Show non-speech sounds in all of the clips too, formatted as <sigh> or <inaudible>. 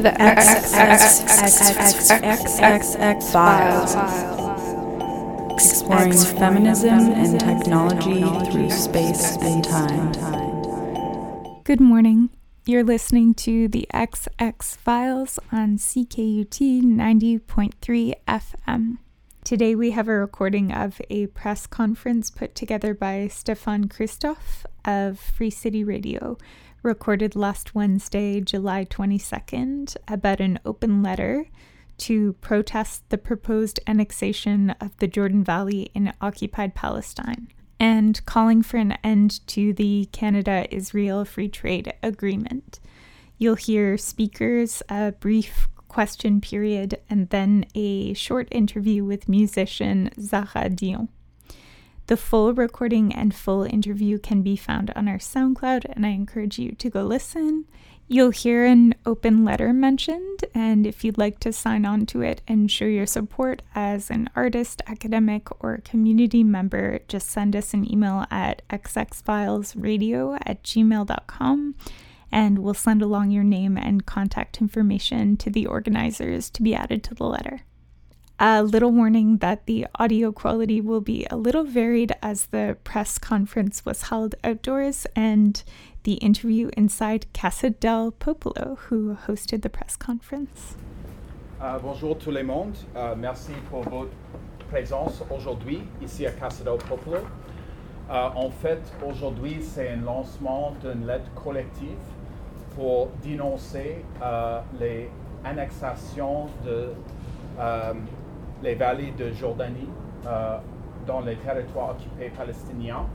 The XXXXXX Files. Exploring feminism and technology through space and time. Good morning. You're listening to the XX Files on CKUT 90.3 FM. Today we have a recording of a press conference put together by Stefan Christoff of Free City Radio, recorded last Wednesday, July 22nd, about an open letter to protest the proposed annexation of the Jordan Valley in occupied Palestine and calling for an end to the Canada Israel Free Trade Agreement. You'll hear speakers, a brief question period, and then a short interview with musician Xarah Dion. The full recording and full interview can be found on our SoundCloud, and I encourage you to go listen. You'll hear an open letter mentioned, and if you'd like to sign on to it and show your support as an artist, academic, or community member, just send us an email at xxfilesradio at gmail.com and we'll send along your name and contact information to the organizers to be added to the letter. A little warning that the audio quality will be a little varied as the press conference was held outdoors and the interview inside Casa del Popolo, who hosted the press conference. Uh, bonjour tout le monde. Uh, merci pour votre présence aujourd'hui ici à Casa del Popolo. Uh, en fait, aujourd'hui, c'est un lancement d'une lettre collective pour dénoncer euh, les annexations de euh, les vallées de Jordanie euh, dans les territoires occupés palestiniens.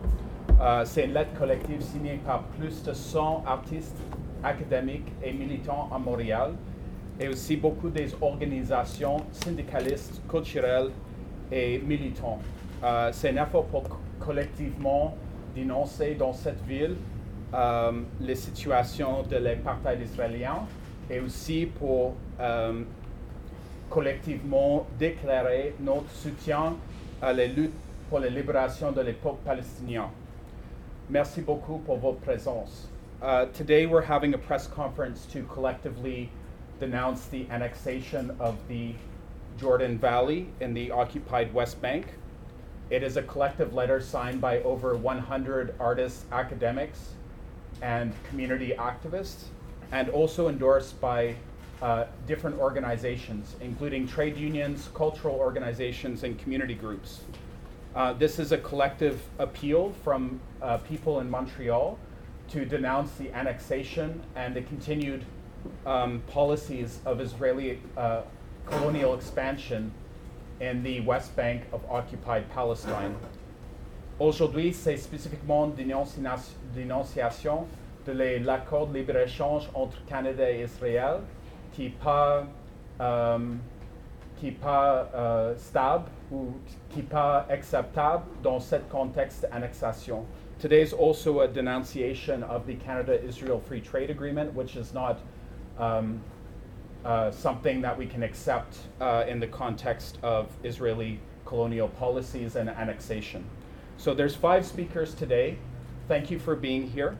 C'est une lettre collective signée par plus de 100 artistes académiques et militants à Montréal et aussi beaucoup des organisations syndicalistes, culturelles et militants. C'est un effort pour collectivement dénoncer dans cette ville euh, les situations de l'apartheid israélien et aussi pour euh, collectivement déclarer notre soutien à la lutte pour la libération de les peuples palestiniens. Merci beaucoup pour votre présence. Uh, today we're having a press conference to collectively denounce the annexation of the Jordan Valley in the occupied West Bank. It is a collective letter signed by over 100 artists, academics, and community activists, and also endorsed by uh, different organizations, including trade unions, cultural organizations, and community groups. Uh, this is a collective appeal from uh, people in Montreal to denounce the annexation and the continued um, policies of Israeli uh, colonial expansion in the West Bank of occupied Palestine. Aujourd'hui, c'est spécifiquement dénonciation de l'accord de libre-échange entre Canada et Israël euh, stable ou acceptable dans contexte. Today is also a denunciation of the Canada-Israel Free Trade Agreement, which is not um, uh, something that we can accept uh, in the context of Israeli colonial policies and annexation. So there's five speakers today. Thank you for being here.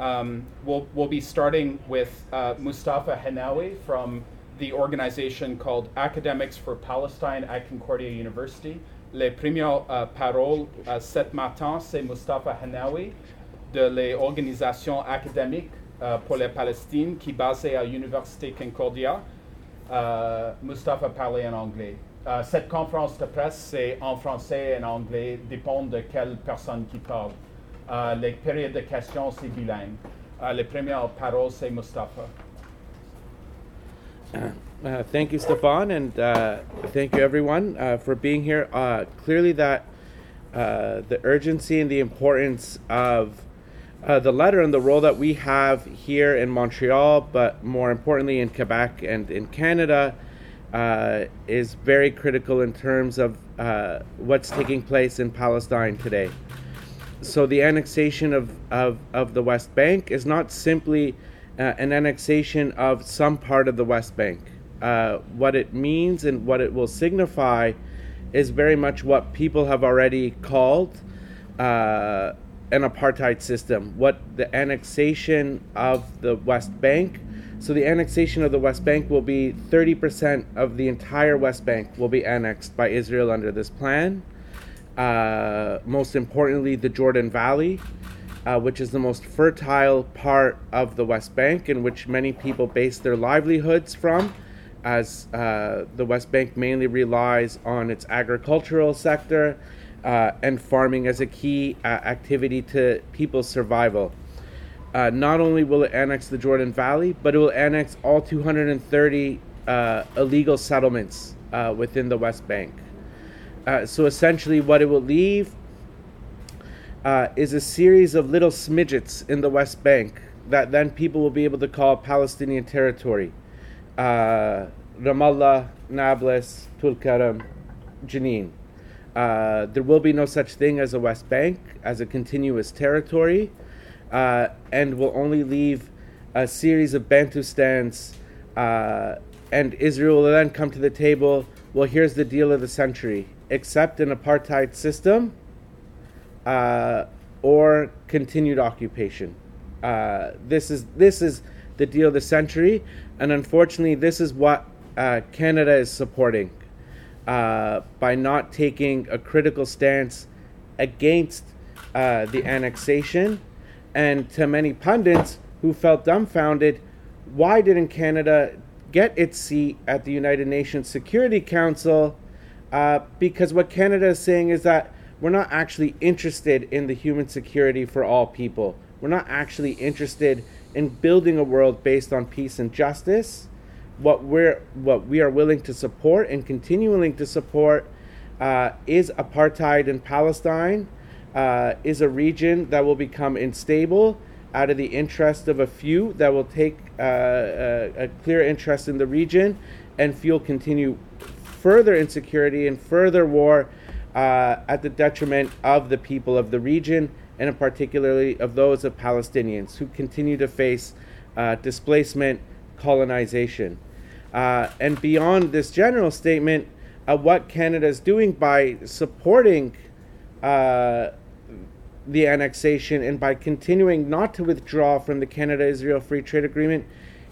Um, we'll, we'll be starting with uh, Mostafa Henaway from the organization called Academics for Palestine at Concordia University. Les premières uh, paroles uh, cet matin, c'est Mostafa Henaway de l'organisation académique uh, pour la Palestine qui basée à l'Université Concordia. Uh, Mostafa parlait en anglais. Uh, cette conférence de presse, c'est en français et en anglais, dépend de quelle personne qui parle. Uh, les périodes de questions, c'est bilingue. Uh, les premières paroles, c'est Mostafa. Uh, thank you, Stefan, and uh, thank you, everyone, uh, for being here. Uh, clearly, that uh, the urgency and the importance of uh, the letter and the role that we have here in Montreal, but more importantly in Quebec and in Canada, is very critical in terms of what's taking place in Palestine today. So, the annexation of, of, of the West Bank is not simply an annexation of some part of the West Bank uh, what it means and what it will signify is very much what people have already called uh, an apartheid system. What the annexation of the West Bank So the annexation of the West Bank will be 30% of the entire West Bank will be annexed by Israel under this plan. Uh, most importantly, the Jordan Valley, uh, which is the most fertile part of the West Bank, in which many people base their livelihoods from, as uh, the West Bank mainly relies on its agricultural sector uh, and farming as a key uh, activity to people's survival. Not only will it annex the Jordan Valley, but it will annex all 230 uh, illegal settlements within the West Bank. Uh, so essentially, what it will leave uh, is a series of little smidgets in the West Bank that then people will be able to call Palestinian territory. Uh, Ramallah, Nablus, Tulkarem, Jenin. there will be no such thing as a West Bank, as a continuous territory uh, and will only leave a series of Bantustans, uh, and Israel will then come to the table. Well, here's the deal of the century: accept an apartheid system, uh, or continued occupation. Uh, this is this is the deal of the century, and unfortunately, this is what uh, Canada is supporting uh, by not taking a critical stance against the annexation and to many pundits who felt dumbfounded why didn't Canada get its seat at the United Nations Security Council? Uh, because what Canada is saying is that we're not actually interested in the human security for all people. We're not actually interested in building a world based on peace and justice. What we're what we are willing to support and continuing to support uh, is apartheid in Palestine uh, is a region that will become unstable out of the interest of a few that will take uh, a, a, clear interest in the region and fuel continue further insecurity and further war uh, at the detriment of the people of the region and particularly of those of Palestinians who continue to face uh, displacement, colonization. Uh, and beyond this general statement, what Canada is doing by supporting uh, the annexation and by continuing not to withdraw from the Canada Israel Free Trade Agreement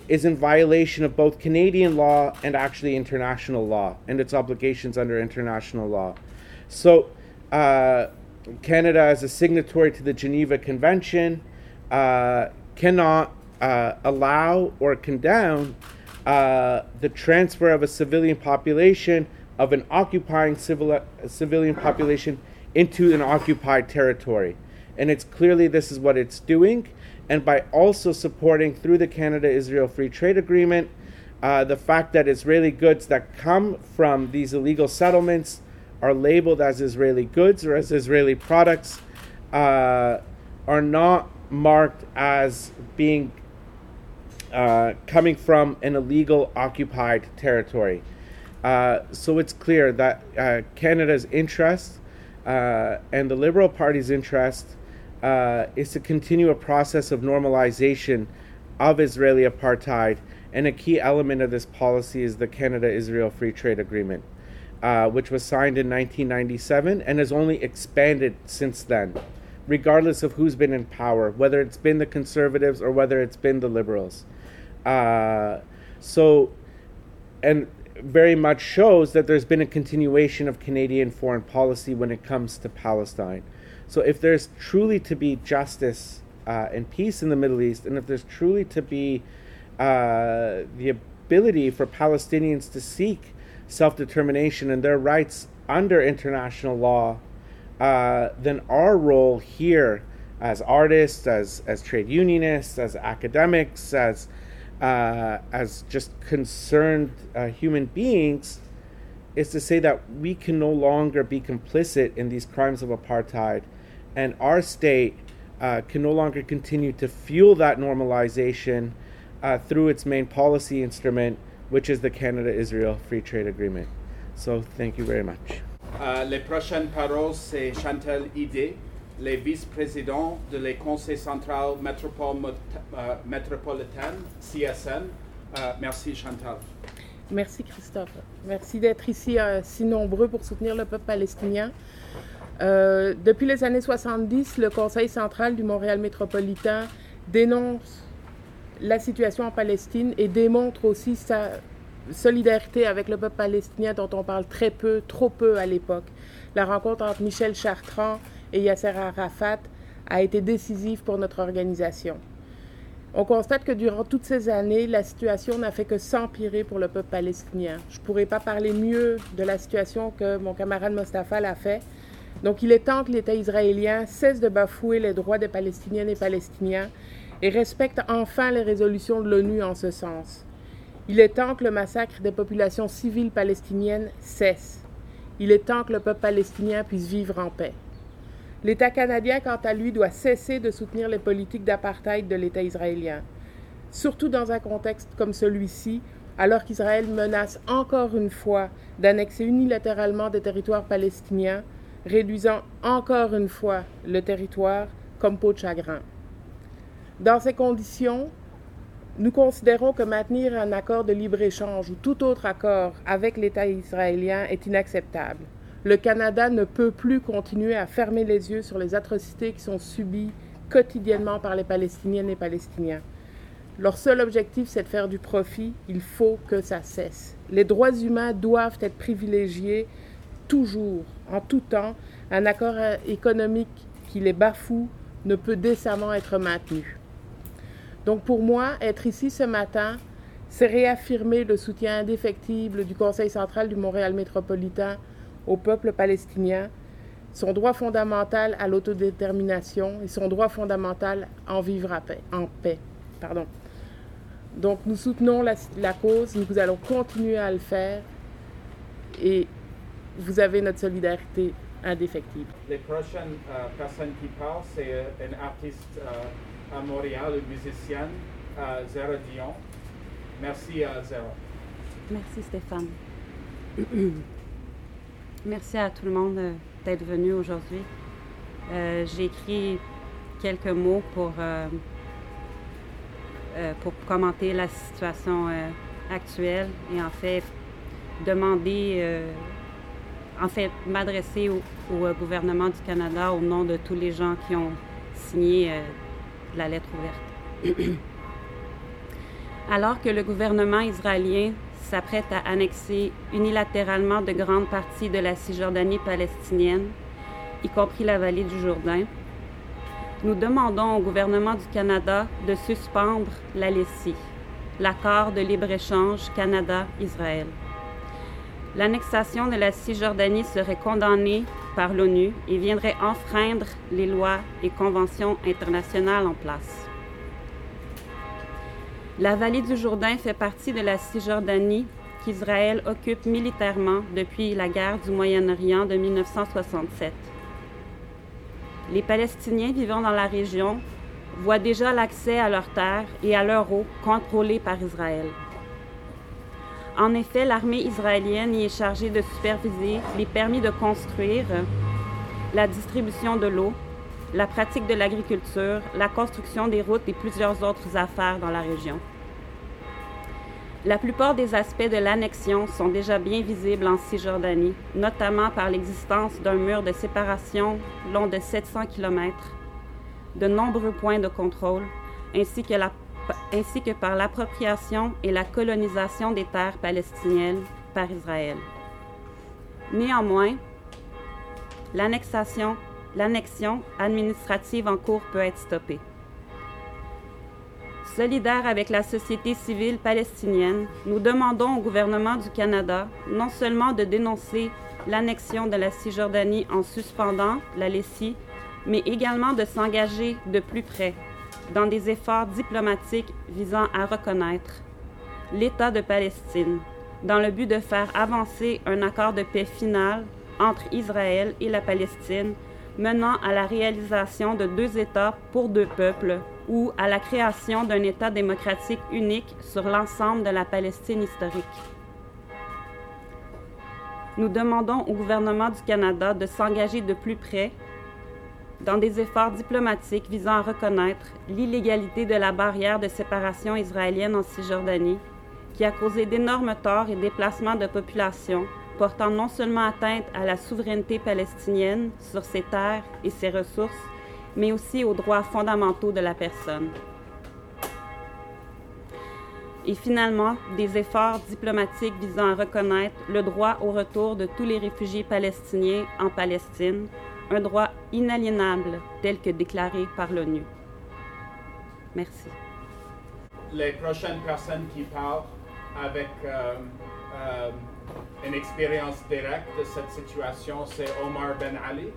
is in violation of both Canadian law and actually international law and its obligations under international law. So, uh, Canada, as a signatory to the Geneva Convention, uh, cannot uh, allow or condone uh, the transfer of a civilian population of an occupying civil, civilian population into an occupied territory. And it's clearly this is what it's doing. And by also supporting through the Canada Israel Free Trade Agreement, uh, the fact that Israeli goods that come from these illegal settlements are labeled as Israeli goods or as Israeli products uh, are not marked as being uh, coming from an illegal occupied territory. Uh, so it's clear that uh, Canada's interest uh, and the Liberal Party's interest uh, is to continue a process of normalization of Israeli apartheid. And a key element of this policy is the Canada Israel Free Trade Agreement, uh, which was signed in 1997 and has only expanded since then, regardless of who's been in power, whether it's been the Conservatives or whether it's been the Liberals. Uh, so, and very much shows that there's been a continuation of Canadian foreign policy when it comes to Palestine. So, if there's truly to be justice uh, and peace in the Middle East, and if there's truly to be uh, the ability for Palestinians to seek self determination and their rights under international law, uh, then our role here as artists, as, as trade unionists, as academics, as uh, as just concerned uh, human beings is to say that we can no longer be complicit in these crimes of apartheid, and our state uh, can no longer continue to fuel that normalization uh, through its main policy instrument, which is the Canada Israel Free Trade Agreement. So, thank you very much. Uh, les prochaines paroles, c'est Chantal Idé, les vice-présidents de les conseils central euh, métropolitain, CSN. Euh, merci Chantal. Merci Christophe. Merci d'être ici euh, si nombreux pour soutenir le peuple palestinien. Depuis les années 70, le Conseil central du Montréal métropolitain dénonce la situation en Palestine et démontre aussi sa solidarité avec le peuple palestinien dont on parle très peu, trop peu à l'époque. La rencontre entre Michel Chartrand et Yasser Arafat a été décisive pour notre organisation. On constate que durant toutes ces années, la situation n'a fait que s'empirer pour le peuple palestinien. Je ne pourrais pas parler mieux de la situation que mon camarade Mostafa l'a fait. Donc il est temps que l'État israélien cesse de bafouer les droits des Palestiniennes et Palestiniens et respecte enfin les résolutions de l'ONU en ce sens. Il est temps que le massacre des populations civiles palestiniennes cesse. Il est temps que le peuple palestinien puisse vivre en paix. L'État canadien, quant à lui, doit cesser de soutenir les politiques d'apartheid de l'État israélien, surtout dans un contexte comme celui-ci, alors qu'Israël menace encore une fois d'annexer unilatéralement des territoires palestiniens, réduisant encore une fois le territoire comme peau de chagrin. Dans ces conditions, nous considérons que maintenir un accord de libre-échange ou tout autre accord avec l'État israélien est inacceptable. Le Canada ne peut plus continuer à fermer les yeux sur les atrocités qui sont subies quotidiennement par les Palestiniennes et Palestiniens. Leur seul objectif, c'est de faire du profit. Il faut que ça cesse. Les droits humains doivent être privilégiés toujours, en tout temps. Un accord économique qui les bafoue ne peut décemment être maintenu. Donc pour moi, être ici ce matin, c'est réaffirmer le soutien indéfectible du Conseil central du Montréal métropolitain au peuple palestinien, son droit fondamental à l'autodétermination et son droit fondamental en vivre en paix. Pardon. Donc nous soutenons la, la cause, nous allons continuer à le faire et vous avez notre solidarité indéfectible. Les prochaines euh, personnes qui parlent, c'est euh, un artiste euh, à Montréal, une musicienne, euh, Zara Dion. Merci à Zara. Merci Stéphane. <clears throat> Merci à tout le monde euh, d'être venu aujourd'hui. Euh, J'ai écrit quelques mots pour, euh, euh, pour commenter la situation euh, actuelle et en fait demander, euh, en fait m'adresser au, au, gouvernement du Canada au nom de tous les gens qui ont signé euh, la lettre ouverte. <clears throat> Alors que le gouvernement israélien s'apprête à annexer unilatéralement de grandes parties de la Cisjordanie palestinienne, y compris la vallée du Jourdain, nous demandons au gouvernement du Canada de suspendre la l'accord de libre-échange Canada-Israël. L'annexation de la Cisjordanie serait condamnée par l'ONU et viendrait enfreindre les lois et conventions internationales en place. La vallée du Jourdain fait partie de la Cisjordanie qu'Israël occupe militairement depuis la guerre du Moyen-Orient de 1967. Les Palestiniens vivant dans la région voient déjà l'accès à leurs terres et à leur eau contrôlés par Israël. En effet, l'armée israélienne y est chargée de superviser les permis de construire, la distribution de l'eau, la pratique de l'agriculture, la construction des routes et plusieurs autres affaires dans la région. La plupart des aspects de l'annexion sont déjà bien visibles en Cisjordanie, notamment par l'existence d'un mur de séparation long de 700 km, de nombreux points de contrôle, ainsi que, la, ainsi que par l'appropriation et la colonisation des terres palestiniennes par Israël. Néanmoins, l'annexion administrative en cours peut être stoppée. Solidaires avec la société civile palestinienne, nous demandons au gouvernement du Canada non seulement de dénoncer l'annexion de la Cisjordanie en suspendant la LECI, mais également de s'engager de plus près dans des efforts diplomatiques visant à reconnaître l'État de Palestine, dans le but de faire avancer un accord de paix final entre Israël et la Palestine menant à la réalisation de deux États pour deux peuples ou à la création d'un État démocratique unique sur l'ensemble de la Palestine historique. Nous demandons au gouvernement du Canada de s'engager de plus près dans des efforts diplomatiques visant à reconnaître l'illégalité de la barrière de séparation israélienne en Cisjordanie, qui a causé d'énormes torts et déplacements de population portant non seulement atteinte à la souveraineté palestinienne sur ses terres et ses ressources, mais aussi aux droits fondamentaux de la personne. Et finalement, des efforts diplomatiques visant à reconnaître le droit au retour de tous les réfugiés palestiniens en Palestine, un droit inaliénable tel que déclaré par l'ONU. Merci. Les prochaines personnes qui parlent avec euh, euh, une expérience directe de cette situation, c'est Omar Ben Ali,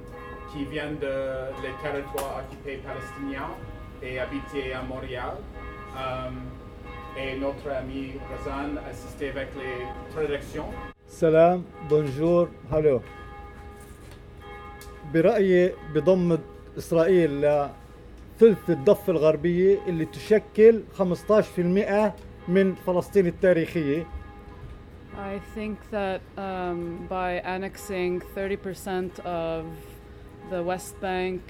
qui vient de les territoires occupés palestiniens et habité à Montréal. Euh, et notre ami Razan assistait avec les traductions. Salam, bonjour, hello. برأيي بضم إسرائيل لثلث الضفة الغربية اللي تشكل 15% من فلسطين التاريخية. I think that um, by annexing 30% of the West Bank,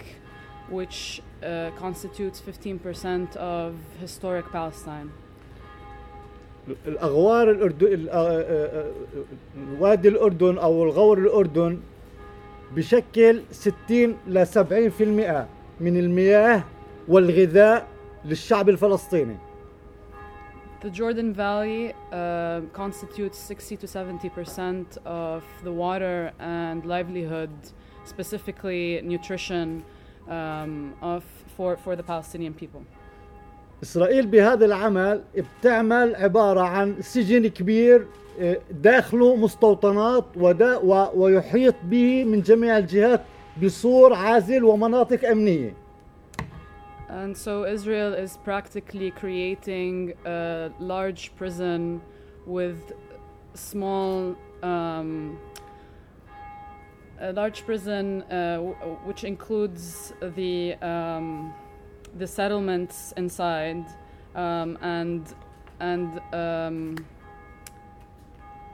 which uh, constitutes 15% of historic Palestine, الأغوار الأردن وادي الأردن أو الغور الأردن بشكل 60 ل 70% من المياه والغذاء للشعب الفلسطيني the Jordan Valley uh, constitutes 60 to 70% of the water and livelihood, specifically nutrition, um, of, for, for the Palestinian people. إسرائيل بهذا العمل بتعمل عبارة عن سجن كبير آه، داخله مستوطنات ودا ويحيط به من جميع الجهات بسور عازل ومناطق أمنية. And so Israel is practically creating a large prison with small, um, a large prison uh, which includes the um, the settlements inside um, and and um,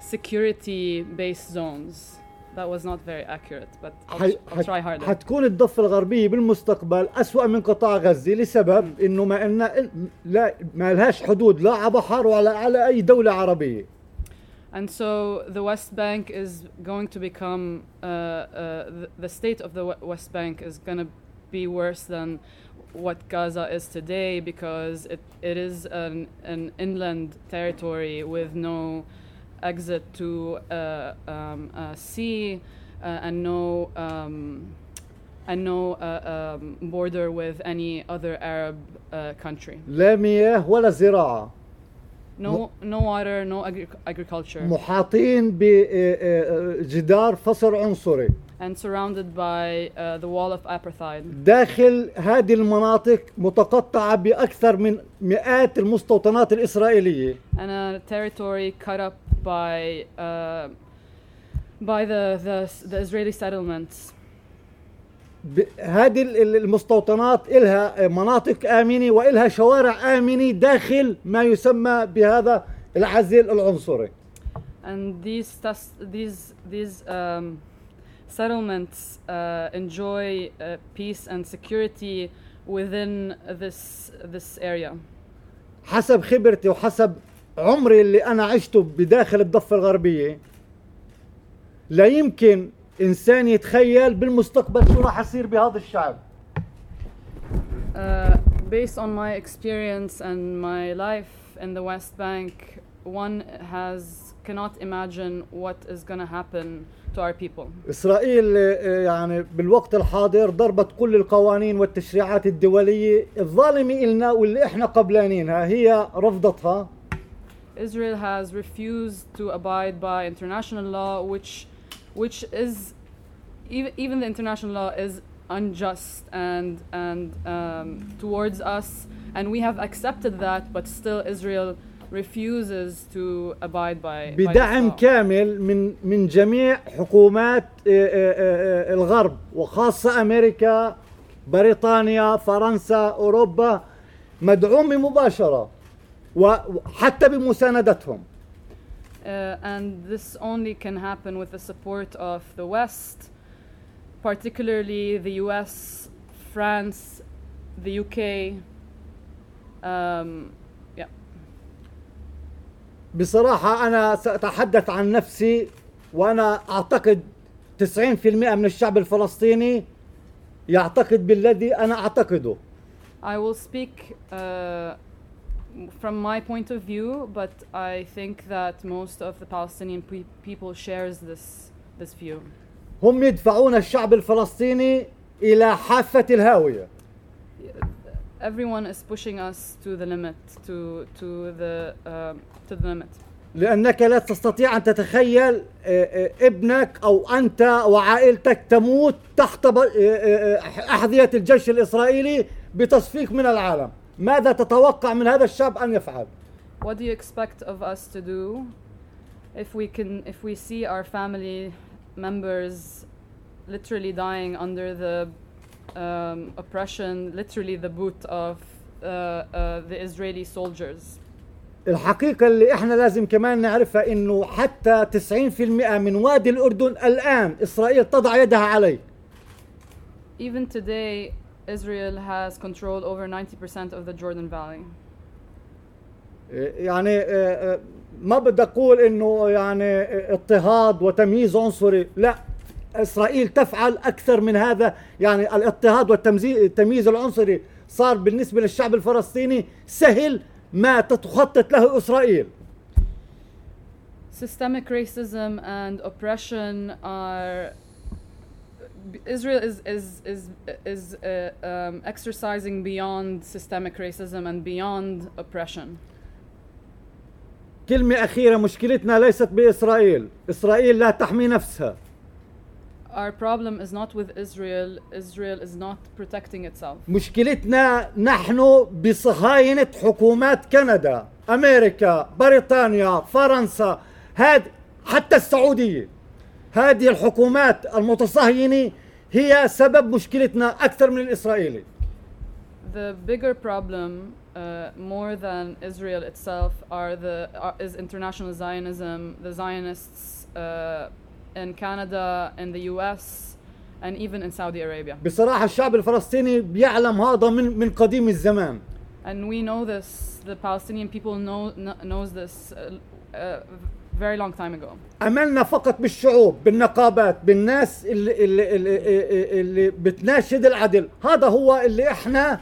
security-based zones. That was not very accurate, but I'll, حي- I'll try harder. حتكون الضفة الغربية بالمستقبل أسوأ من قطاع غزة لسبب إنه ما إلنا لا ما لهاش حدود لا على بحر ولا على أي دولة عربية And so the West Bank is going to become, uh, uh, the, the state of the we- West Bank is going to be worse than what Gaza is today because it, it is an, an inland territory with no exit to uh, um, uh, sea uh, and no, um, and no uh, um, border with any other Arab uh, country. لا مياه ولا زراعة No, no water, no agri- agriculture. محاطين بجدار فصل عنصري and surrounded by uh, the wall of apartheid. داخل هذه المناطق متقطعة بأكثر من مئات المستوطنات الإسرائيلية And a territory cut up by uh, by the, the the Israeli settlements. هذه ال- ال- المستوطنات إلها مناطق آمنة وإلها شوارع آمنة داخل ما يسمى بهذا العزل العنصري And these these these um, settlements uh, enjoy uh, peace and security within this this area. حسب خبرتي وحسب عمري اللي أنا عشته بداخل الضفة الغربية لا يمكن إنسان يتخيل بالمستقبل شو راح يصير بهذا الشعب Uh, based on my experience and my life in the West Bank, one has cannot imagine what is going to happen to our people. إسرائيل آه، يعني بالوقت الحاضر ضربت كل القوانين والتشريعات الدولية الظالمة إلنا واللي إحنا قبلانينها هي رفضتها Israel has refused to abide by international law, which, which is, even, even the international law is unjust and and um, towards us, and we have accepted that, but still Israel refuses to abide by. by this بدعم law. كامل من من جميع حكومات آه، آه، آه، الغرب وخاصة أمريكا بريطانيا فرنسا أوروبا مدعومة مباشرة وحتى بمساندتهم Uh, and this only can happen with the support of the West, particularly the US, France, the UK. Um, yeah. بصراحة أنا سأتحدث عن نفسي وأنا أعتقد 90% من الشعب الفلسطيني يعتقد بالذي أنا أعتقده I will speak uh, from my point of view, but I think that most of the Palestinian pe- people shares this this view. هم يدفعون الشعب الفلسطيني إلى حافة الهاوية Everyone is pushing us to the limit, to to the um to the limit. لأنك لا تستطيع أن تتخيل آه، آه، ابنك أو أنت وعائلتك تموت تحت ب- آه، آه، آه، أحذية الجيش الإسرائيلي بتصفيق من العالم ماذا تتوقع من هذا الشاب أن يفعل What do you expect of us to do if we can if we see our family members literally dying under the um, oppression, literally the boot of uh, uh, the Israeli soldiers? الحقيقة اللي إحنا لازم كمان نعرفها انه حتى 90% من وادي الاردن الان اسرائيل تضع يدها عليه Even today, Israel has control over 90% of the Jordan Valley. يعني آه، آه، ما بدي اقول انه يعني آه، اضطهاد وتمييز عنصري لا اسرائيل تفعل اكثر من هذا يعني الاضطهاد والتمييز العنصري صار بالنسبه للشعب الفلسطيني سهل ما تخطط له اسرائيل Systemic racism and oppression are. Israel is is is is uh, um, exercising beyond systemic racism and beyond oppression. كلمه اخيره مشكلتنا ليست باسرائيل اسرائيل لا تحمي نفسها Our problem is not with Israel. Israel is not protecting itself. مشكلتنا نحن بصهاينة حكومات كندا أمريكا بريطانيا فرنسا هاد حتى السعودية هذه الحكومات المتصهينة هي سبب مشكلتنا أكثر من الإسرائيلي The bigger problem, uh, more than Israel itself, are the are, is international Zionism. The Zionists uh, in Canada, in the U.S., and even in Saudi Arabia. بصراحة الشعب الفلسطيني بيعلم هذا من من قديم الزمان And we know this. The Palestinian people know kn- knows this uh, uh, very long time ago. أملنا فقط بالشعوب بالنقابات بالناس اللي, اللي, اللي, اللي بتناشد العدل. هذا هو اللي إحنا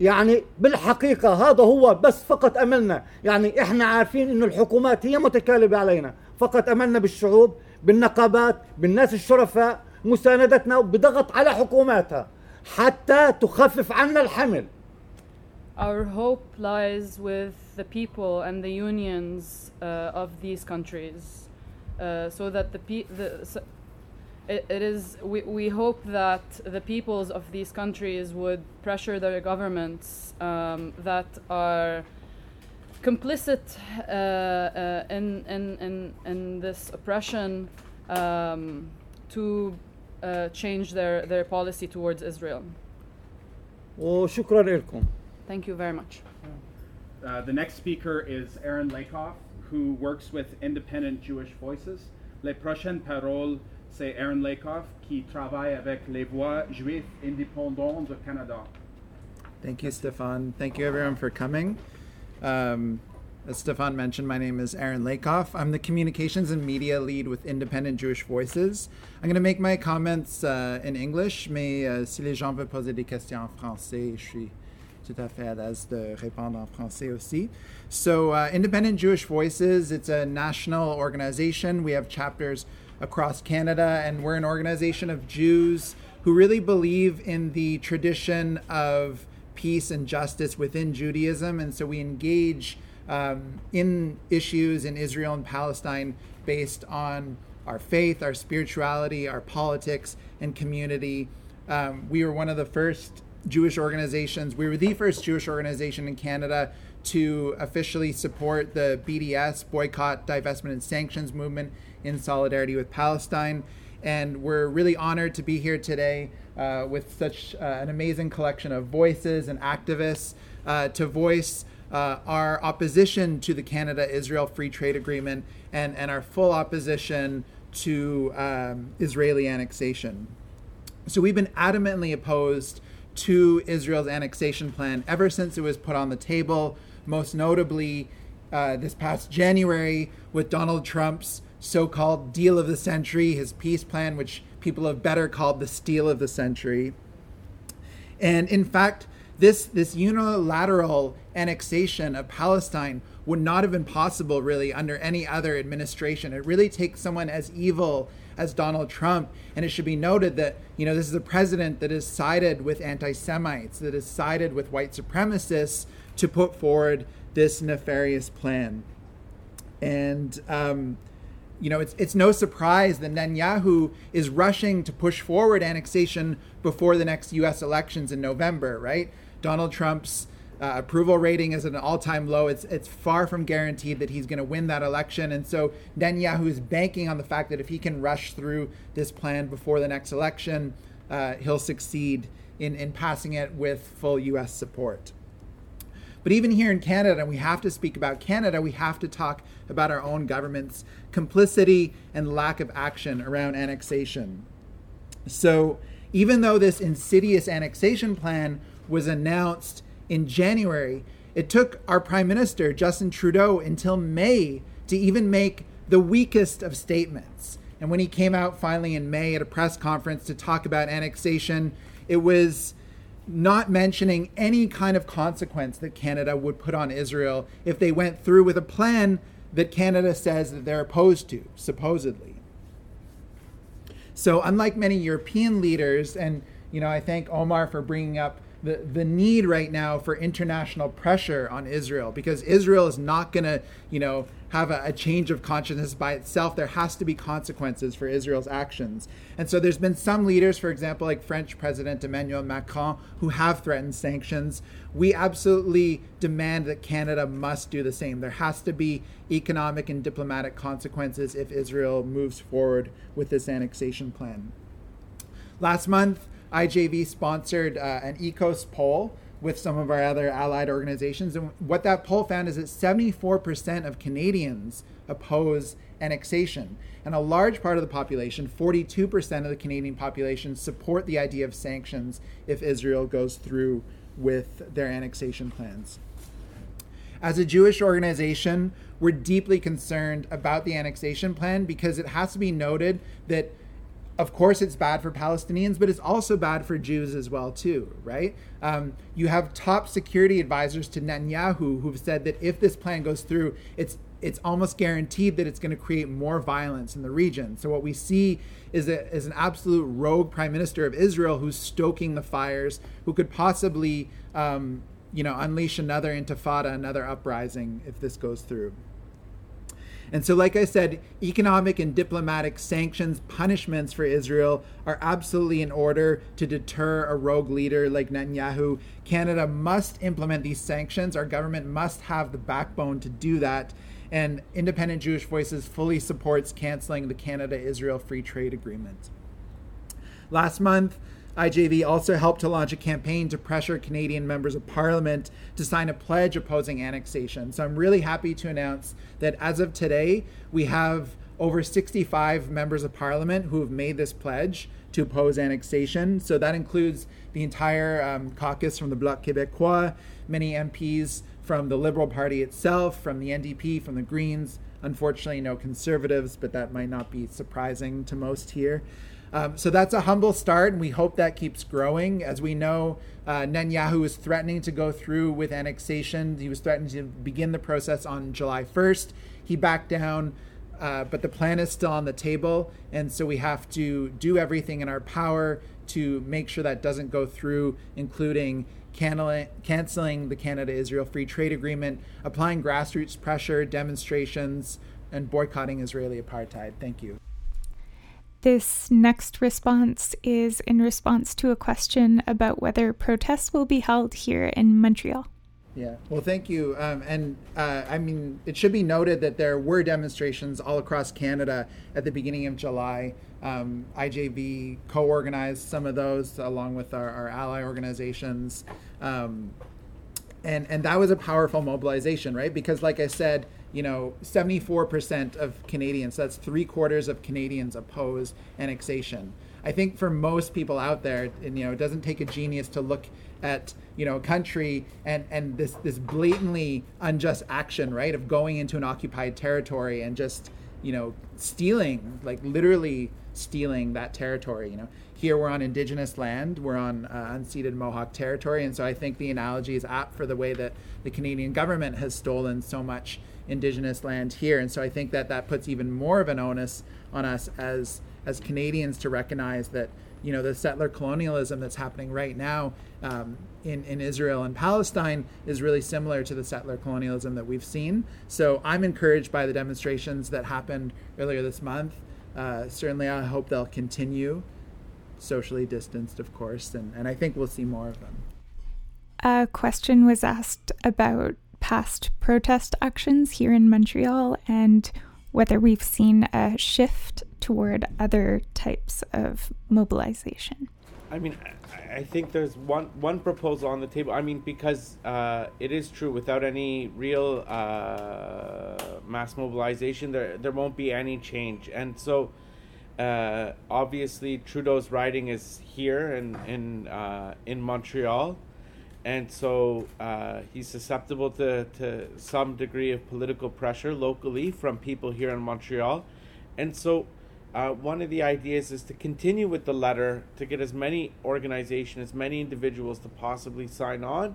يعني بالحقيقة هذا هو بس فقط أملنا. يعني إحنا عارفين إنه الحكومات هي متكالبة علينا. فقط أملنا بالشعوب بالنقابات بالناس الشرفاء مساندتنا بضغط على حكوماتها حتى تخفف عنا الحمل. Our hope lies with the people and the unions uh, of these countries, uh, so that the, pe- the so it, it is we, we hope that the peoples of these countries would pressure their governments um, that are complicit uh, uh, in, in, in, in this oppression um, to uh, change their, their policy towards Israel. وشكرا لكم Thank you very much. Uh, the next speaker is Aaron Lakoff, who works with Independent Jewish Voices. Les prochaines paroles, c'est Aaron Lakoff, qui travaille avec les voix juives indépendantes du Canada. Thank you, Stefan. Thank you, everyone, for coming. Um, as Stefan mentioned, my name is Aaron Lakoff. I'm the communications and media lead with Independent Jewish Voices. I'm going to make my comments uh, in English, mais uh, si les gens veulent poser des questions en français, je suis tout à fait à l'aise de répondre en français aussi. So, uh, Independent Jewish Voices, it's a national organization. We have chapters across Canada, and we're an organization of Jews who really believe in the tradition of peace and justice within Judaism. And so we engage um, in issues in Israel and Palestine based on our faith, our spirituality, our politics, and community. Um, we were one of the first Jewish organizations. We were the first Jewish organization in Canada to officially support the BDS, Boycott, Divestment, and Sanctions movement in solidarity with Palestine. And we're really honored to be here today uh, with such uh, an amazing collection of voices and activists uh, to voice uh, our opposition to the Canada Israel Free Trade Agreement and, and our full opposition to um, Israeli annexation. So we've been adamantly opposed to Israel's annexation plan ever since it was put on the table, most notably uh, this past January with Donald Trump's so called deal of the century, his peace plan, which people have better called the steal of the century. And in fact, this this unilateral annexation of Palestine would not have been possible really under any other administration. It really takes someone as evil as Donald Trump, and it should be noted that you know this is a president that has sided with anti-Semites, that has sided with white supremacists to put forward this nefarious plan, and. Um, you know, it's it's no surprise that Netanyahu is rushing to push forward annexation before the next U.S. elections in November. Right? Donald Trump's uh, approval rating is at an all-time low. It's it's far from guaranteed that he's going to win that election, and so Netanyahu is banking on the fact that if he can rush through this plan before the next election, uh, he'll succeed in in passing it with full U.S. support. But even here in Canada, we have to speak about Canada. We have to talk about our own government's complicity and lack of action around annexation. So, even though this insidious annexation plan was announced in January, it took our Prime Minister, Justin Trudeau, until May to even make the weakest of statements. And when he came out finally in May at a press conference to talk about annexation, it was not mentioning any kind of consequence that Canada would put on Israel if they went through with a plan that Canada says that they're opposed to, supposedly. So, unlike many European leaders, and you know, I thank Omar for bringing up the, the need right now for international pressure on Israel because Israel is not going to, you know, have a, a, change of consciousness by itself. There has to be consequences for Israel's actions. And so there's been some leaders, for example, like French President Emmanuel Macron, who have threatened sanctions. We absolutely demand that Canada must do the same. There has to be economic and diplomatic consequences if Israel moves forward with this annexation plan. Last month, IJV sponsored uh, an EKOS poll with some of our other allied organizations. And what that poll found is that 74% of Canadians oppose annexation. And a large part of the population, 42% of the Canadian population, support the idea of sanctions if Israel goes through with their annexation plans. As a Jewish organization, we're deeply concerned about the annexation plan because it has to be noted that of course it's bad for palestinians but it's also bad for jews as well too right? Um, you have top security advisors to netanyahu who've said that if this plan goes through it's it's almost guaranteed that it's going to create more violence in the region. So what we see is, a, is an absolute rogue prime minister of israel who's stoking the fires who could possibly um, you know unleash another intifada another uprising if this goes through and so, like I said, economic and diplomatic sanctions, punishments for Israel are absolutely in order to deter a rogue leader like Netanyahu. Canada must implement these sanctions. Our government must have the backbone to do that. And Independent Jewish Voices fully supports canceling the Canada Israel Free Trade Agreement. Last month, IJV also helped to launch a campaign to pressure Canadian members of parliament to sign a pledge opposing annexation. So I'm really happy to announce that as of today, we have over 65 members of parliament who have made this pledge to oppose annexation. So that includes the entire um, caucus from the Bloc Québécois, many MPs from the Liberal Party itself, from the NDP, from the Greens. Unfortunately, no conservatives, but that might not be surprising to most here. Um, so that's a humble start, and we hope that keeps growing. As we know, uh, Netanyahu is threatening to go through with annexation. He was threatening to begin the process on July 1st. He backed down, uh, but the plan is still on the table, and so we have to do everything in our power to make sure that doesn't go through, including canceling the Canada Israel Free Trade Agreement, applying grassroots pressure, demonstrations, and boycotting Israeli apartheid. Thank you. This next response is in response to a question about whether protests will be held here in Montreal. Yeah, well, thank you. Um, and uh, I mean, it should be noted that there were demonstrations all across Canada at the beginning of July. Um, IJV co organized some of those along with our, our ally organizations. Um, and, and that was a powerful mobilization, right? Because, like I said, you know, 74% of Canadians, so that's three quarters of Canadians oppose annexation. I think for most people out there, you know, it doesn't take a genius to look at, you know, a country and, and this, this blatantly unjust action, right, of going into an occupied territory and just, you know, stealing, like literally stealing that territory. You know, here we're on indigenous land, we're on uh, unceded Mohawk territory, and so I think the analogy is apt for the way that the Canadian government has stolen so much indigenous land here, and so I think that that puts even more of an onus on us as as Canadians to recognize that you know the settler colonialism that's happening right now um, in in Israel and Palestine is really similar to the settler colonialism that we've seen. So I'm encouraged by the demonstrations that happened earlier this month. Uh, certainly, I hope they'll continue, socially distanced, of course, and, and I think we'll see more of them. A question was asked about past protest actions here in Montreal and whether we've seen a shift toward other types of mobilization. I mean, I think there's one one proposal on the table. I mean, because uh, it is true, without any real uh, mass mobilization, there there won't be any change. And so, uh, obviously, Trudeau's riding is here in in uh, in Montreal, and so uh, he's susceptible to to some degree of political pressure locally from people here in Montreal, and so uh, one of the ideas is to continue with the letter to get as many organizations, as many individuals to possibly sign on,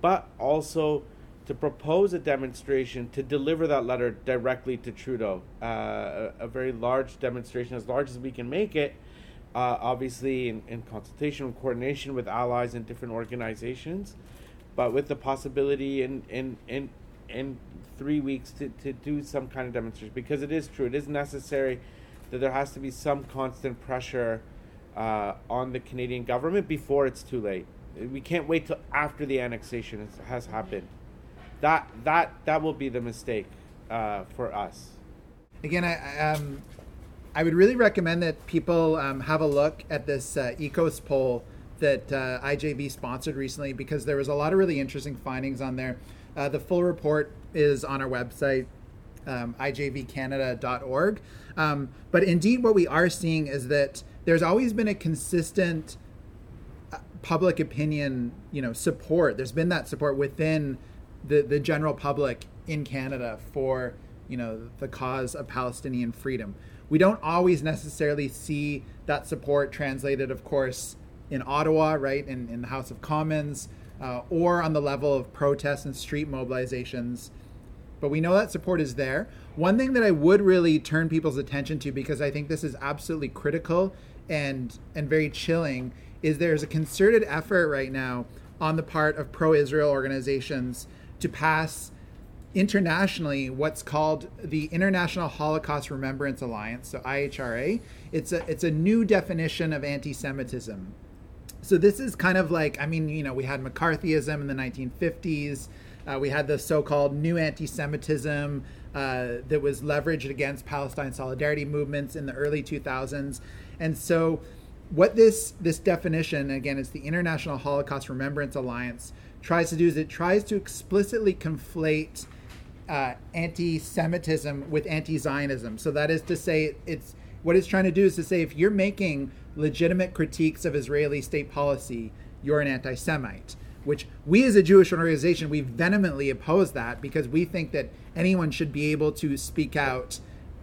but also to propose a demonstration to deliver that letter directly to Trudeau. Uh, a, a, very large demonstration, as large as we can make it, uh, obviously in, in consultation and coordination with allies and different organizations, but with the possibility in, in, in, in three weeks to, to do some kind of demonstration because it is true, it is necessary that there has to be some constant pressure uh, on the Canadian government before it's too late. We can't wait till after the annexation has happened. That that that will be the mistake uh, for us. Again, I um, I would really recommend that people um, have a look at this uh, EKOS poll that uh, IJV sponsored recently because there was a lot of really interesting findings on there. Uh, the full report is on our website, um, ijvcanada.org. Um, but indeed, what we are seeing is that there's always been a consistent uh, public opinion, you know, support. There's been that support within the, the general public in Canada for, you know, the cause of Palestinian freedom. We don't always necessarily see that support translated, of course, in Ottawa, right, in, in the House of Commons, uh, or on the level of protests and street mobilizations but we know that support is there. One thing that I would really turn people's attention to because I think this is absolutely critical and and very chilling is there's a concerted effort right now on the part of pro-Israel organizations to pass internationally what's called the International Holocaust Remembrance Alliance, so IHRA. It's a it's a new definition of anti-Semitism. So this is kind of like I mean, you know, we had McCarthyism in the 1950s. Uh, we had the so-called new anti-Semitism uh, that was leveraged against Palestine solidarity movements in the early 2000s, and so what this this definition again is the International Holocaust Remembrance Alliance tries to do is it tries to explicitly conflate uh, anti-Semitism with anti-Zionism. So that is to say, it's what it's trying to do is to say if you're making legitimate critiques of Israeli state policy, you're an anti-Semite which we as a Jewish organization, we vehemently oppose that because we think that anyone should be able to speak out,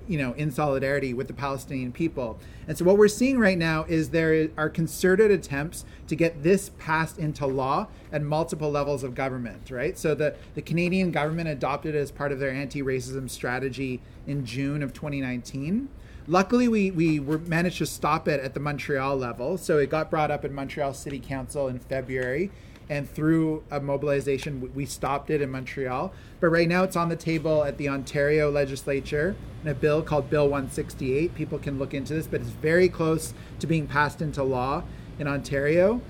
you know, in solidarity with the Palestinian people. And so what we're seeing right now is there are concerted attempts to get this passed into law at multiple levels of government, right? So the, the Canadian government adopted it as part of their anti-racism strategy in June of 2019. Luckily, we, we were managed to stop it at the Montreal level. So it got brought up in Montreal City Council in February and through a mobilization, we stopped it in Montreal. But right now, it's on the table at the Ontario legislature in a bill called Bill 168. People can look into this, but it's very close to being passed into law in Ontario.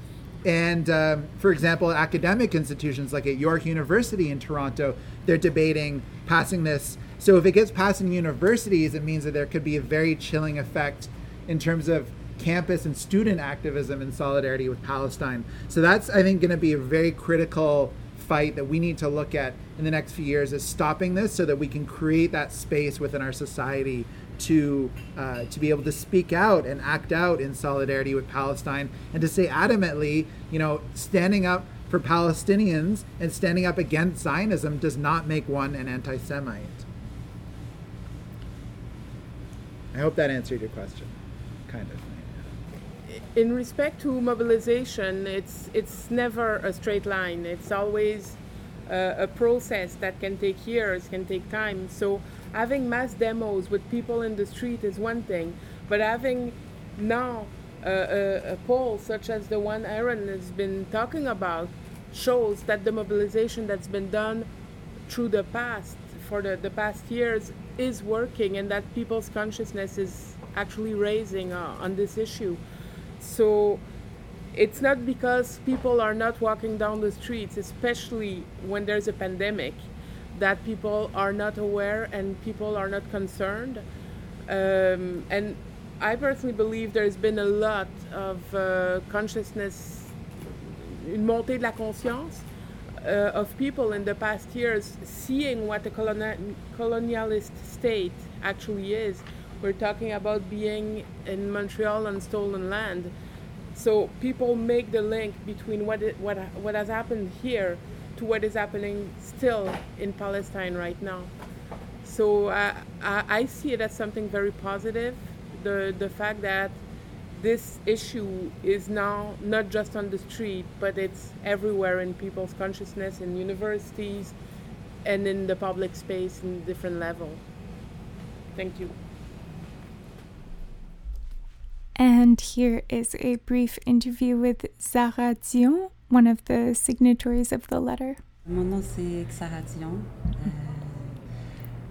And um, for example, academic institutions like at York University in Toronto, they're debating passing this. So if it gets passed in universities, it means that there could be a very chilling effect in terms of campus and student activism in solidarity with Palestine. So that's, I think, going to be a very critical fight that we need to look at in the next few years is stopping this so that we can create that space within our society to uh, to be able to speak out and act out in solidarity with Palestine and to say adamantly, you know, standing up for Palestinians and standing up against Zionism does not make one an anti-Semite. I hope that answered your question. kind of. In respect to mobilization, it's it's never a straight line. It's always uh, a process that can take years, can take time. So having mass demos with people in the street is one thing, but having now a, a, a poll such as the one Aaron has been talking about shows that the mobilization that's been done through the past for the, the past years is working and that people's consciousness is actually raising uh, on this issue. So it's not because people are not walking down the streets, especially when there's a pandemic, that people are not aware and people are not concerned. Um, and I personally believe there's been a lot of uh, consciousness, une montée de la conscience uh, of people in the past years seeing what a coloni- colonialist state actually is. We're talking about being in Montreal on stolen land. So people make the link between what, it, what, what has happened here to what is happening still in Palestine right now. So uh, I, I see it as something very positive. The, the fact that this issue is now not just on the street, but it's everywhere in people's consciousness, in universities, and in the public space in different level. Thank you. And here is a brief interview with Zara Dion, one of the signatories of the letter. Mon nom c'est Xara Dion. Euh,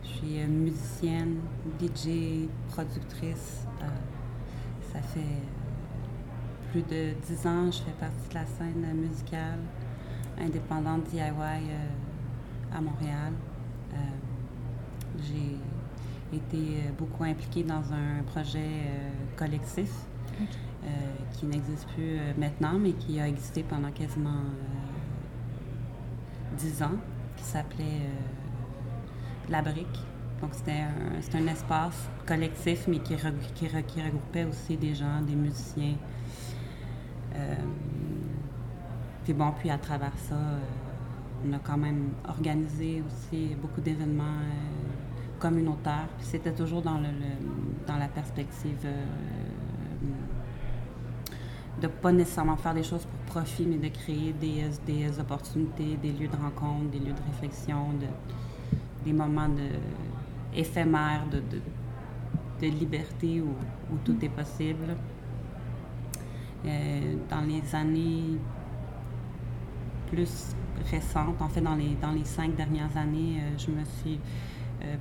je suis euh, musicienne, DJ, productrice. Euh, ça fait plus de dix ans je fais partie de la scène musicale indépendante DIY euh, à Montréal. Euh, J'ai été euh, beaucoup impliquée dans un projet euh, collectif euh, qui n'existe plus maintenant, mais qui a existé pendant quasiment dix ans, qui s'appelait La Brique. Donc c'était un, un espace collectif, mais qui, re- qui, re- qui regroupait aussi des gens, des musiciens. Puis bon, puis à travers ça, on a quand même organisé aussi beaucoup d'événements communautaires. Puis c'était toujours dans, le, dans la perspective euh, de pas nécessairement faire des choses pour profit, mais de créer des, des opportunités, des lieux de rencontre, des lieux de réflexion, de, des moments de, éphémères de, de, liberté où, où tout est possible. Euh, dans les années plus récentes, en fait dans les, dans les cinq dernières années, euh, je me suis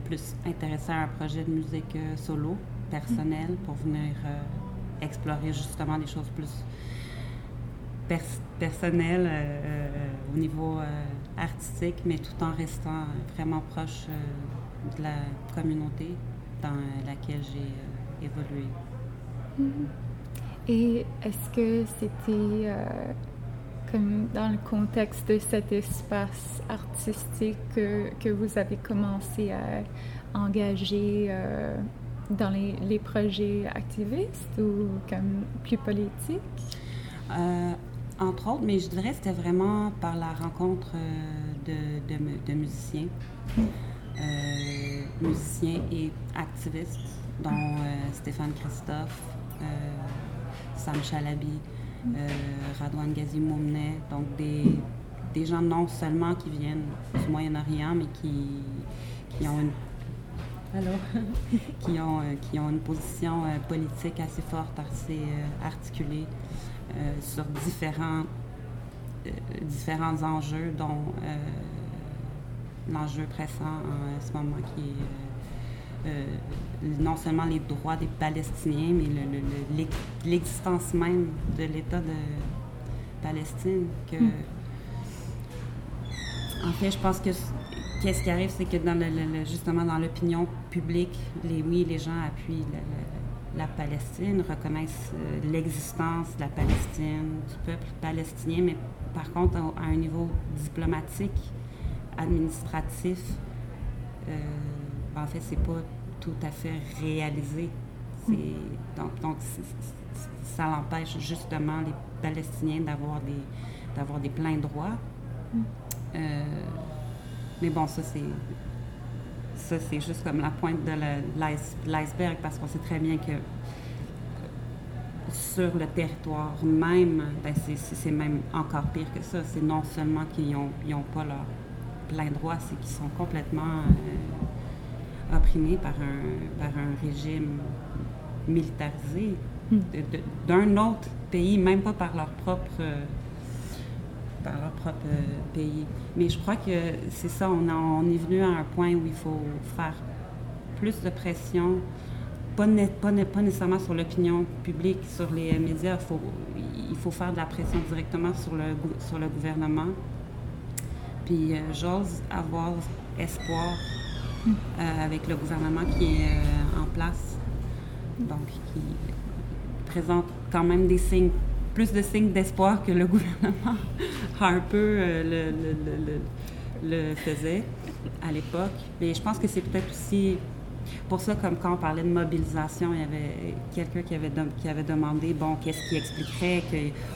plus intéressée à un projet de musique euh, solo, personnel, pour venir euh, explorer justement des choses plus pers- personnelles euh, euh, au niveau euh, artistique, mais tout en restant vraiment proche euh, de la communauté dans laquelle j'ai euh, évolué. Et est-ce que c'était euh, dans le contexte de cet espace artistique que, vous avez commencé à engager euh, dans les, projets activistes ou comme plus politiques? Euh, entre autres, mais je dirais que c'était vraiment par la rencontre euh, de, de mu- de musiciens, musiciens et activistes, dont Stéphane Christophe, Sam Chalabi, Radwan Ghazi Moumne, donc des, des gens non seulement qui viennent du Moyen-Orient, mais qui, qui ont une Allô? <laughs> qui, ont, euh, qui ont une position euh, politique assez forte, assez euh, articulée euh, sur différents, euh, différents enjeux, dont euh, l'enjeu pressant en ce moment qui est euh, euh, non seulement les droits des Palestiniens, mais le- le- le- l'ex- l'existence même de l'État de Palestine. Que, En fait, je pense que qu'est-ce qui arrive, c'est que dans le, justement dans l'opinion publique, les, oui, les gens appuient la Palestine, reconnaissent euh, l'existence de la Palestine, du peuple palestinien, mais par contre, à, à un niveau diplomatique, administratif, euh, en fait, c'est pas tout à fait réalisé. C'est- Donc, donc c- c- ça l'empêche justement les Palestiniens d'avoir des, d'avoir des pleins droits. Euh, mais bon, ça c'est ça c'est juste comme la pointe de l'iceberg parce qu'on sait très bien que sur le territoire même, ben c'est même encore pire que ça. C'est non seulement qu'ils n'ont pas leur plein droit, c'est qu'ils sont complètement opprimés par un, par un régime militarisé hmm. d'un autre pays, même pas par leur propre par leur propre pays. Mais je crois que c'est ça, on, on, est venu à un point où il faut faire plus de pression, pas, pas, pas nécessairement sur l'opinion publique, sur les médias, faut, il faut faire de la pression directement sur le, sur le gouvernement. Puis euh, j'ose avoir espoir euh, avec le gouvernement qui est euh, en place, donc qui présente quand même des signes, plus de signes d'espoir que le <laughs> gouvernement Harper le, le, le, faisait à l'époque. Mais je pense que c'est peut-être aussi pour ça, comme quand on parlait de mobilisation, il y avait quelqu'un qui avait, qui avait demandé, bon, qu'est-ce qui expliquerait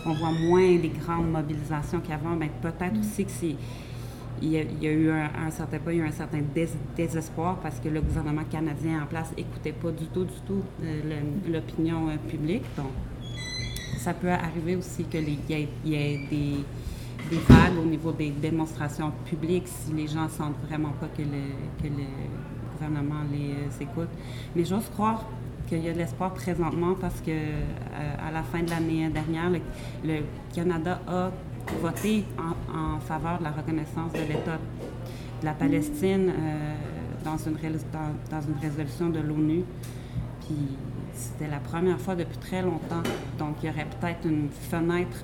qu'on voit moins des grandes mobilisations qu'avant, mais ben, peut-être mm. aussi que c'est il y, a, eu un, certain pas, il y a un certain désespoir parce que le gouvernement canadien en place n'écoutait pas du tout, du tout euh, l'opinion euh, publique. Donc, ça peut arriver aussi qu'il y, ait, des, des, vagues au niveau des démonstrations publiques si les gens sentent vraiment pas que le, que le gouvernement les euh, écoute. Mais j'ose croire qu'il y a de l'espoir présentement parce que à la fin de l'année dernière, le Canada a voté en, faveur de la reconnaissance de l'État de la Palestine euh, dans, une dans, une résolution de l'ONU. Puis c'était la première fois depuis très longtemps. Donc il y aurait peut-être une fenêtre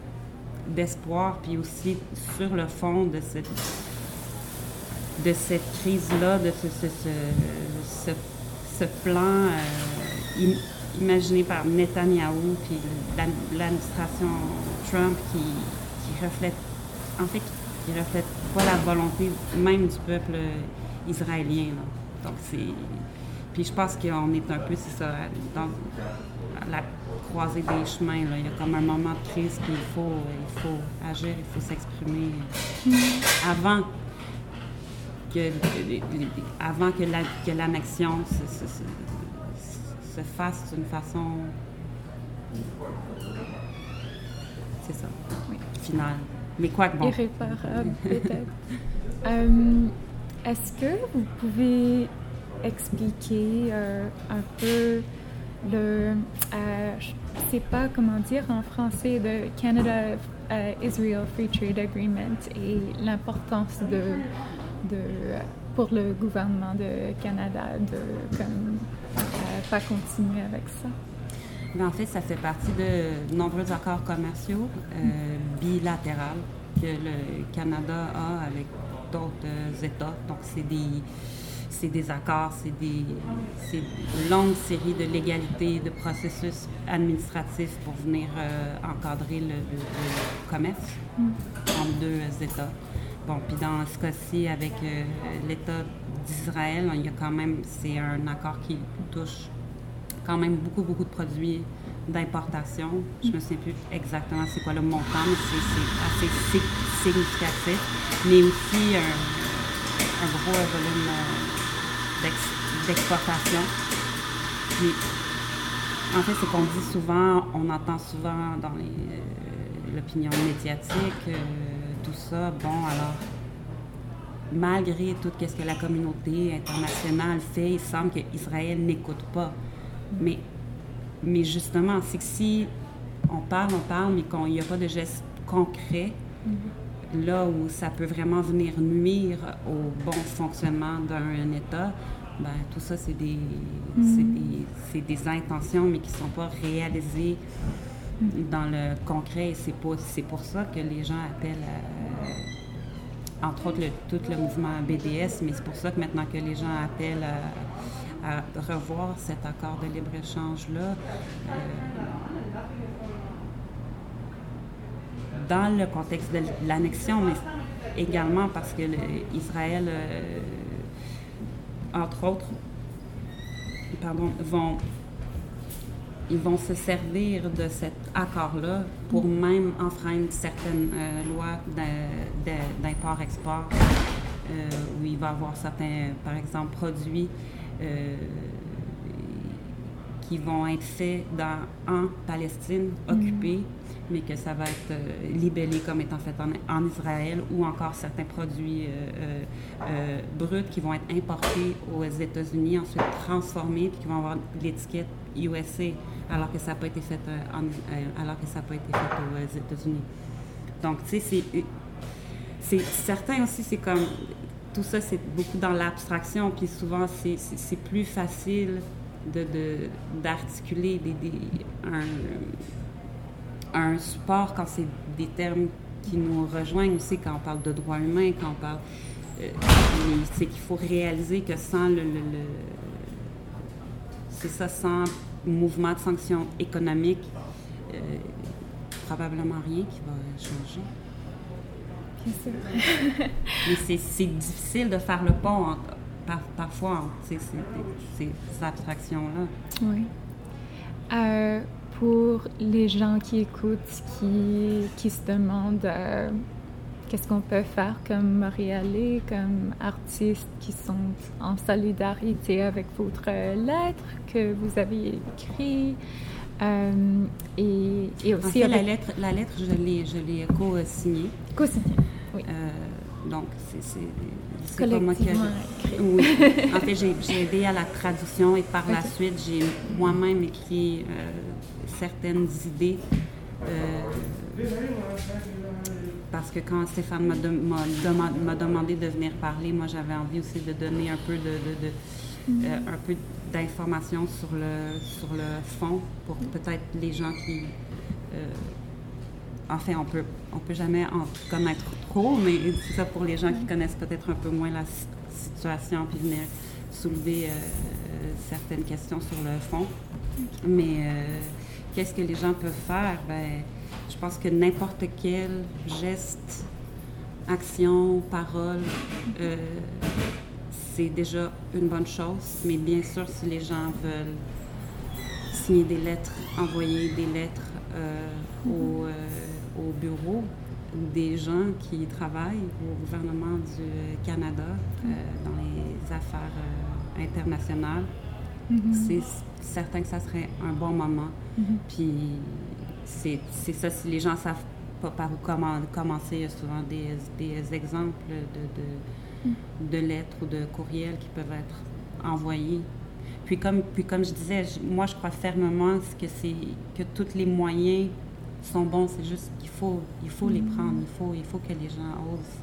d'espoir, puis aussi sur le fond de cette, de cette crise-là, de ce, ce, ce, plan euh, imaginé par Netanyahou, puis l'administration Trump qui, qui reflète, en fait, qui reflète pas la volonté même du peuple israélien. Donc c'est, puis je pense qu'on est un peu, c'est ça, dans la croisée des chemins. Il y a comme un moment de crise qu'il faut, il faut agir, il faut s'exprimer avant que, avant que, la, que l'annexion se, se fasse d'une façon c'est ça. Final. Mais quoi que bon. Irréparable, peut-être. Euh, est-ce que vous pouvez expliquer euh, un peu le. Euh, je ne sais pas comment dire en français, le Canada-Israel Free Trade Agreement et l'importance de, de, pour le gouvernement de Canada de comme, pas continuer avec ça? En fait, ça fait partie de nombreux accords commerciaux euh, bilatéraux que le Canada a avec d'autres États. Donc, c'est des, c'est des accords, c'est des, c'est une longue série de légalités, de processus administratifs pour venir euh, encadrer le, commerce mm. entre deux États. Bon, puis dans ce cas-ci, avec euh, l'État d'Israël, il y a quand même, c'est un accord qui touche quand même beaucoup, beaucoup de produits d'importation. Je me sais plus exactement c'est quoi le montant, mais c'est assez significatif. Mais aussi un, gros volume euh, d'exportation. en fait, c'est qu'on dit souvent, on entend souvent dans euh, l'opinion médiatique, euh, tout ça. Bon, alors, malgré tout ce que la communauté internationale fait, il semble qu'Israël n'écoute pas. Mais, mais justement, c'est que si on parle, on parle, mais qu'il n'y a pas de gestes concrets, mm-hmm. là où ça peut vraiment venir nuire au bon fonctionnement d'un État, ben, tout ça, c'est des, mm-hmm. des, des, intentions, mais qui ne sont pas réalisées mm-hmm. dans le concret. C'est pour, pour ça que les gens appellent, entre autres, tout le mouvement BDS, mais c'est pour ça que maintenant que les gens appellent à revoir cet accord de libre-échange-là. Euh, dans le contexte de l'annexion, mais également parce que Israël, euh, entre autres, pardon, vont, ils vont se servir de cet accord-là pour même enfreindre certaines euh, lois d'import-export, où il va y avoir certains, par exemple, produits euh, qui vont être faits dans, en Palestine occupée, mais que ça va être euh, libellé comme étant fait en, en Israël ou encore certains produits euh, bruts qui vont être importés aux États-Unis, ensuite transformés, puis qui vont avoir l'étiquette USA, alors que ça n'a pas été fait en, alors que ça n'a pas été fait aux États-Unis. Donc, tu sais, c'est c'est certain aussi, c'est comme tout ça, c'est beaucoup dans l'abstraction, puis souvent c'est- plus facile de de- d'articuler des- un, un support quand c'est des termes qui nous rejoignent aussi quand on parle de droits humains, quand on parle. euh, c'est qu'il faut réaliser que sans le- c'est ça, sans mouvement de sanctions économiques, euh, probablement rien qui va changer. Sûr. <laughs> Mais c'est- c'est difficile de faire le pont par- parfois entre ces, ces- ces abstractions-là. Oui. Euh, pour les gens qui écoutent, qui, qui se demandent euh, qu'est-ce qu'on peut faire comme Montréalais, comme artistes qui sont en solidarité avec votre lettre que vous avez écrite, euh, et, et En aussi fait, la lettre, la lettre, je l'ai, co-signée. Co-signée, oui. Euh, donc, c'est, pas moi qui écrit. Oui. <laughs> En fait, j'ai, aidé à la traduction et par la suite, j'ai moi-même écrit euh, certaines idées. parce que quand Stéphane m'a, de- m'a dema- m'a demandé de venir parler, moi j'avais envie aussi de donner un peu de, de- de- euh, un peu d'informations sur le sur le fond pour peut-être les gens qui euh, enfin on peut on peut jamais en connaître trop, mais c'est ça pour les gens qui connaissent peut-être un peu moins la si- situation puis venir soulever euh, certaines questions sur le fond. Mais qu'est-ce que les gens peuvent faire? Ben, je pense que n'importe quel geste, action, parole, c'est déjà une bonne chose. Mais bien sûr, si les gens veulent signer des lettres, envoyer des lettres euh, au, euh, au bureau des gens qui travaillent au gouvernement du Canada euh, dans les affaires internationales, c'est certain que ça serait un bon moment. Puis c'est c'est ça, si les gens savent pas par où comment, commencer, il y a souvent des, des exemples de, de, de lettres ou de courriels qui peuvent être envoyés. Puis comme, puis comme je disais, je- moi je crois fermement que, que tous les moyens sont bons, c'est juste qu'il faut, il faut les prendre, il faut, il faut que les gens osent.